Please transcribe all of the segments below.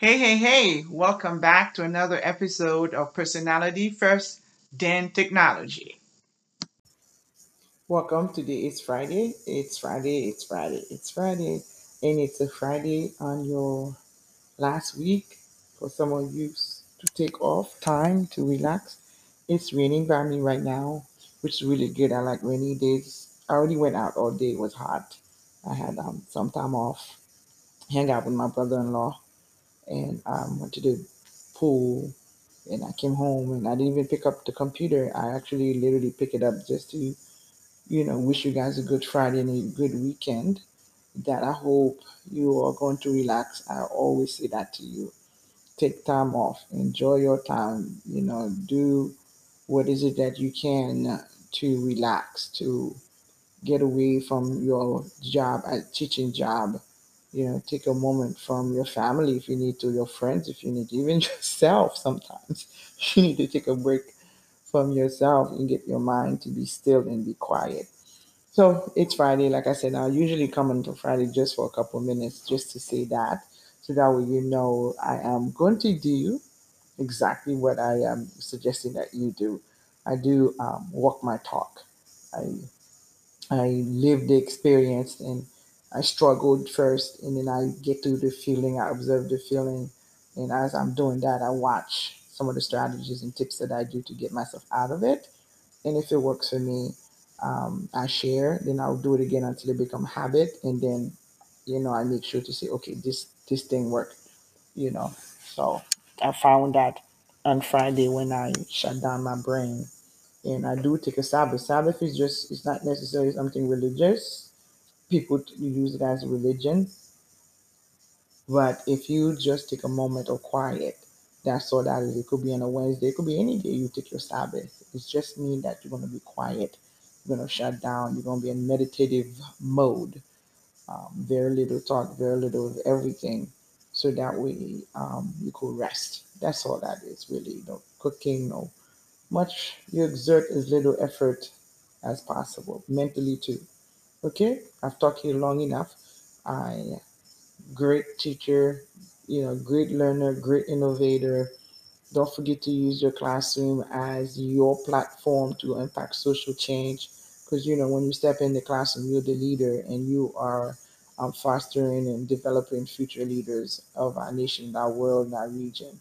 Hey, hey, hey, welcome back to another episode of Personality First, then Technology. Welcome. Today is Friday. It's Friday, it's Friday, it's Friday. And it's a Friday on your last week for some of you to take off time to relax. It's raining by me right now, which is really good. I like rainy days. I already went out all day, it was hot. I had um, some time off, hang out with my brother in law and I went to the pool and I came home and I didn't even pick up the computer. I actually literally pick it up just to, you know, wish you guys a good Friday and a good weekend. That I hope you are going to relax. I always say that to you. Take time off, enjoy your time, you know, do what is it that you can to relax, to get away from your job, a teaching job, you know take a moment from your family if you need to your friends if you need to even yourself sometimes. You need to take a break from yourself and get your mind to be still and be quiet. So it's friday like i said i usually come on friday just for a couple minutes just to say that so that way you know i am going to do exactly what i am suggesting that you do. I do um, walk my talk. I i live the experience and I struggled first, and then I get through the feeling. I observe the feeling, and as I'm doing that, I watch some of the strategies and tips that I do to get myself out of it. And if it works for me, um, I share. Then I'll do it again until it become habit, and then, you know, I make sure to say, okay, this this thing worked. You know, so I found that on Friday when I shut down my brain, and I do take a Sabbath. Sabbath is just it's not necessarily something religious people use it as religion. But if you just take a moment of quiet, that's all that is. It could be on a Wednesday, it could be any day you take your Sabbath. It's just mean that you're going to be quiet. You're going to shut down. You're going to be in meditative mode. Um, very little talk, very little of everything. So that way um, you could rest. That's all that is really. No cooking, no much. You exert as little effort as possible, mentally too. Okay, I've talked here long enough. I great teacher, you know, great learner, great innovator. Don't forget to use your classroom as your platform to impact social change. Because you know, when you step in the classroom, you're the leader, and you are um, fostering and developing future leaders of our nation, our world, our region.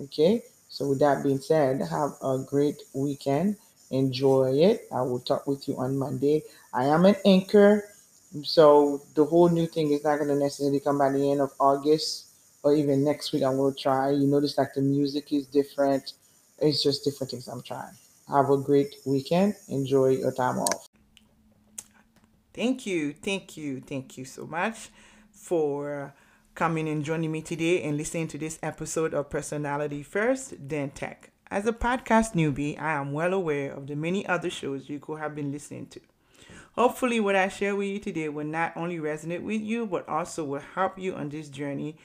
Okay, so with that being said, have a great weekend. Enjoy it. I will talk with you on Monday. I am an anchor, so the whole new thing is not going to necessarily come by the end of August or even next week. I will try. You notice like the music is different. It's just different things I'm trying. Have a great weekend. Enjoy your time off. Thank you, thank you, thank you so much for coming and joining me today and listening to this episode of Personality First, then Tech. As a podcast newbie, I am well aware of the many other shows you could have been listening to. Hopefully, what I share with you today will not only resonate with you, but also will help you on this journey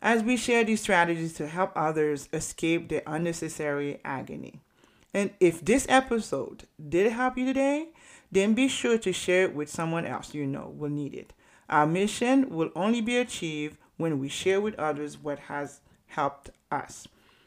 as we share these strategies to help others escape the unnecessary agony. And if this episode did help you today, then be sure to share it with someone else you know will need it. Our mission will only be achieved when we share with others what has helped us.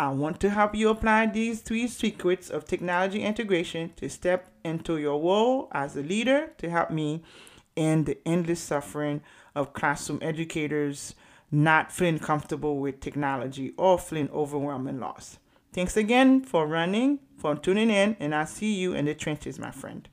I want to help you apply these three secrets of technology integration to step into your role as a leader to help me end the endless suffering of classroom educators not feeling comfortable with technology or feeling overwhelmed and lost. Thanks again for running, for tuning in, and I'll see you in the trenches, my friend.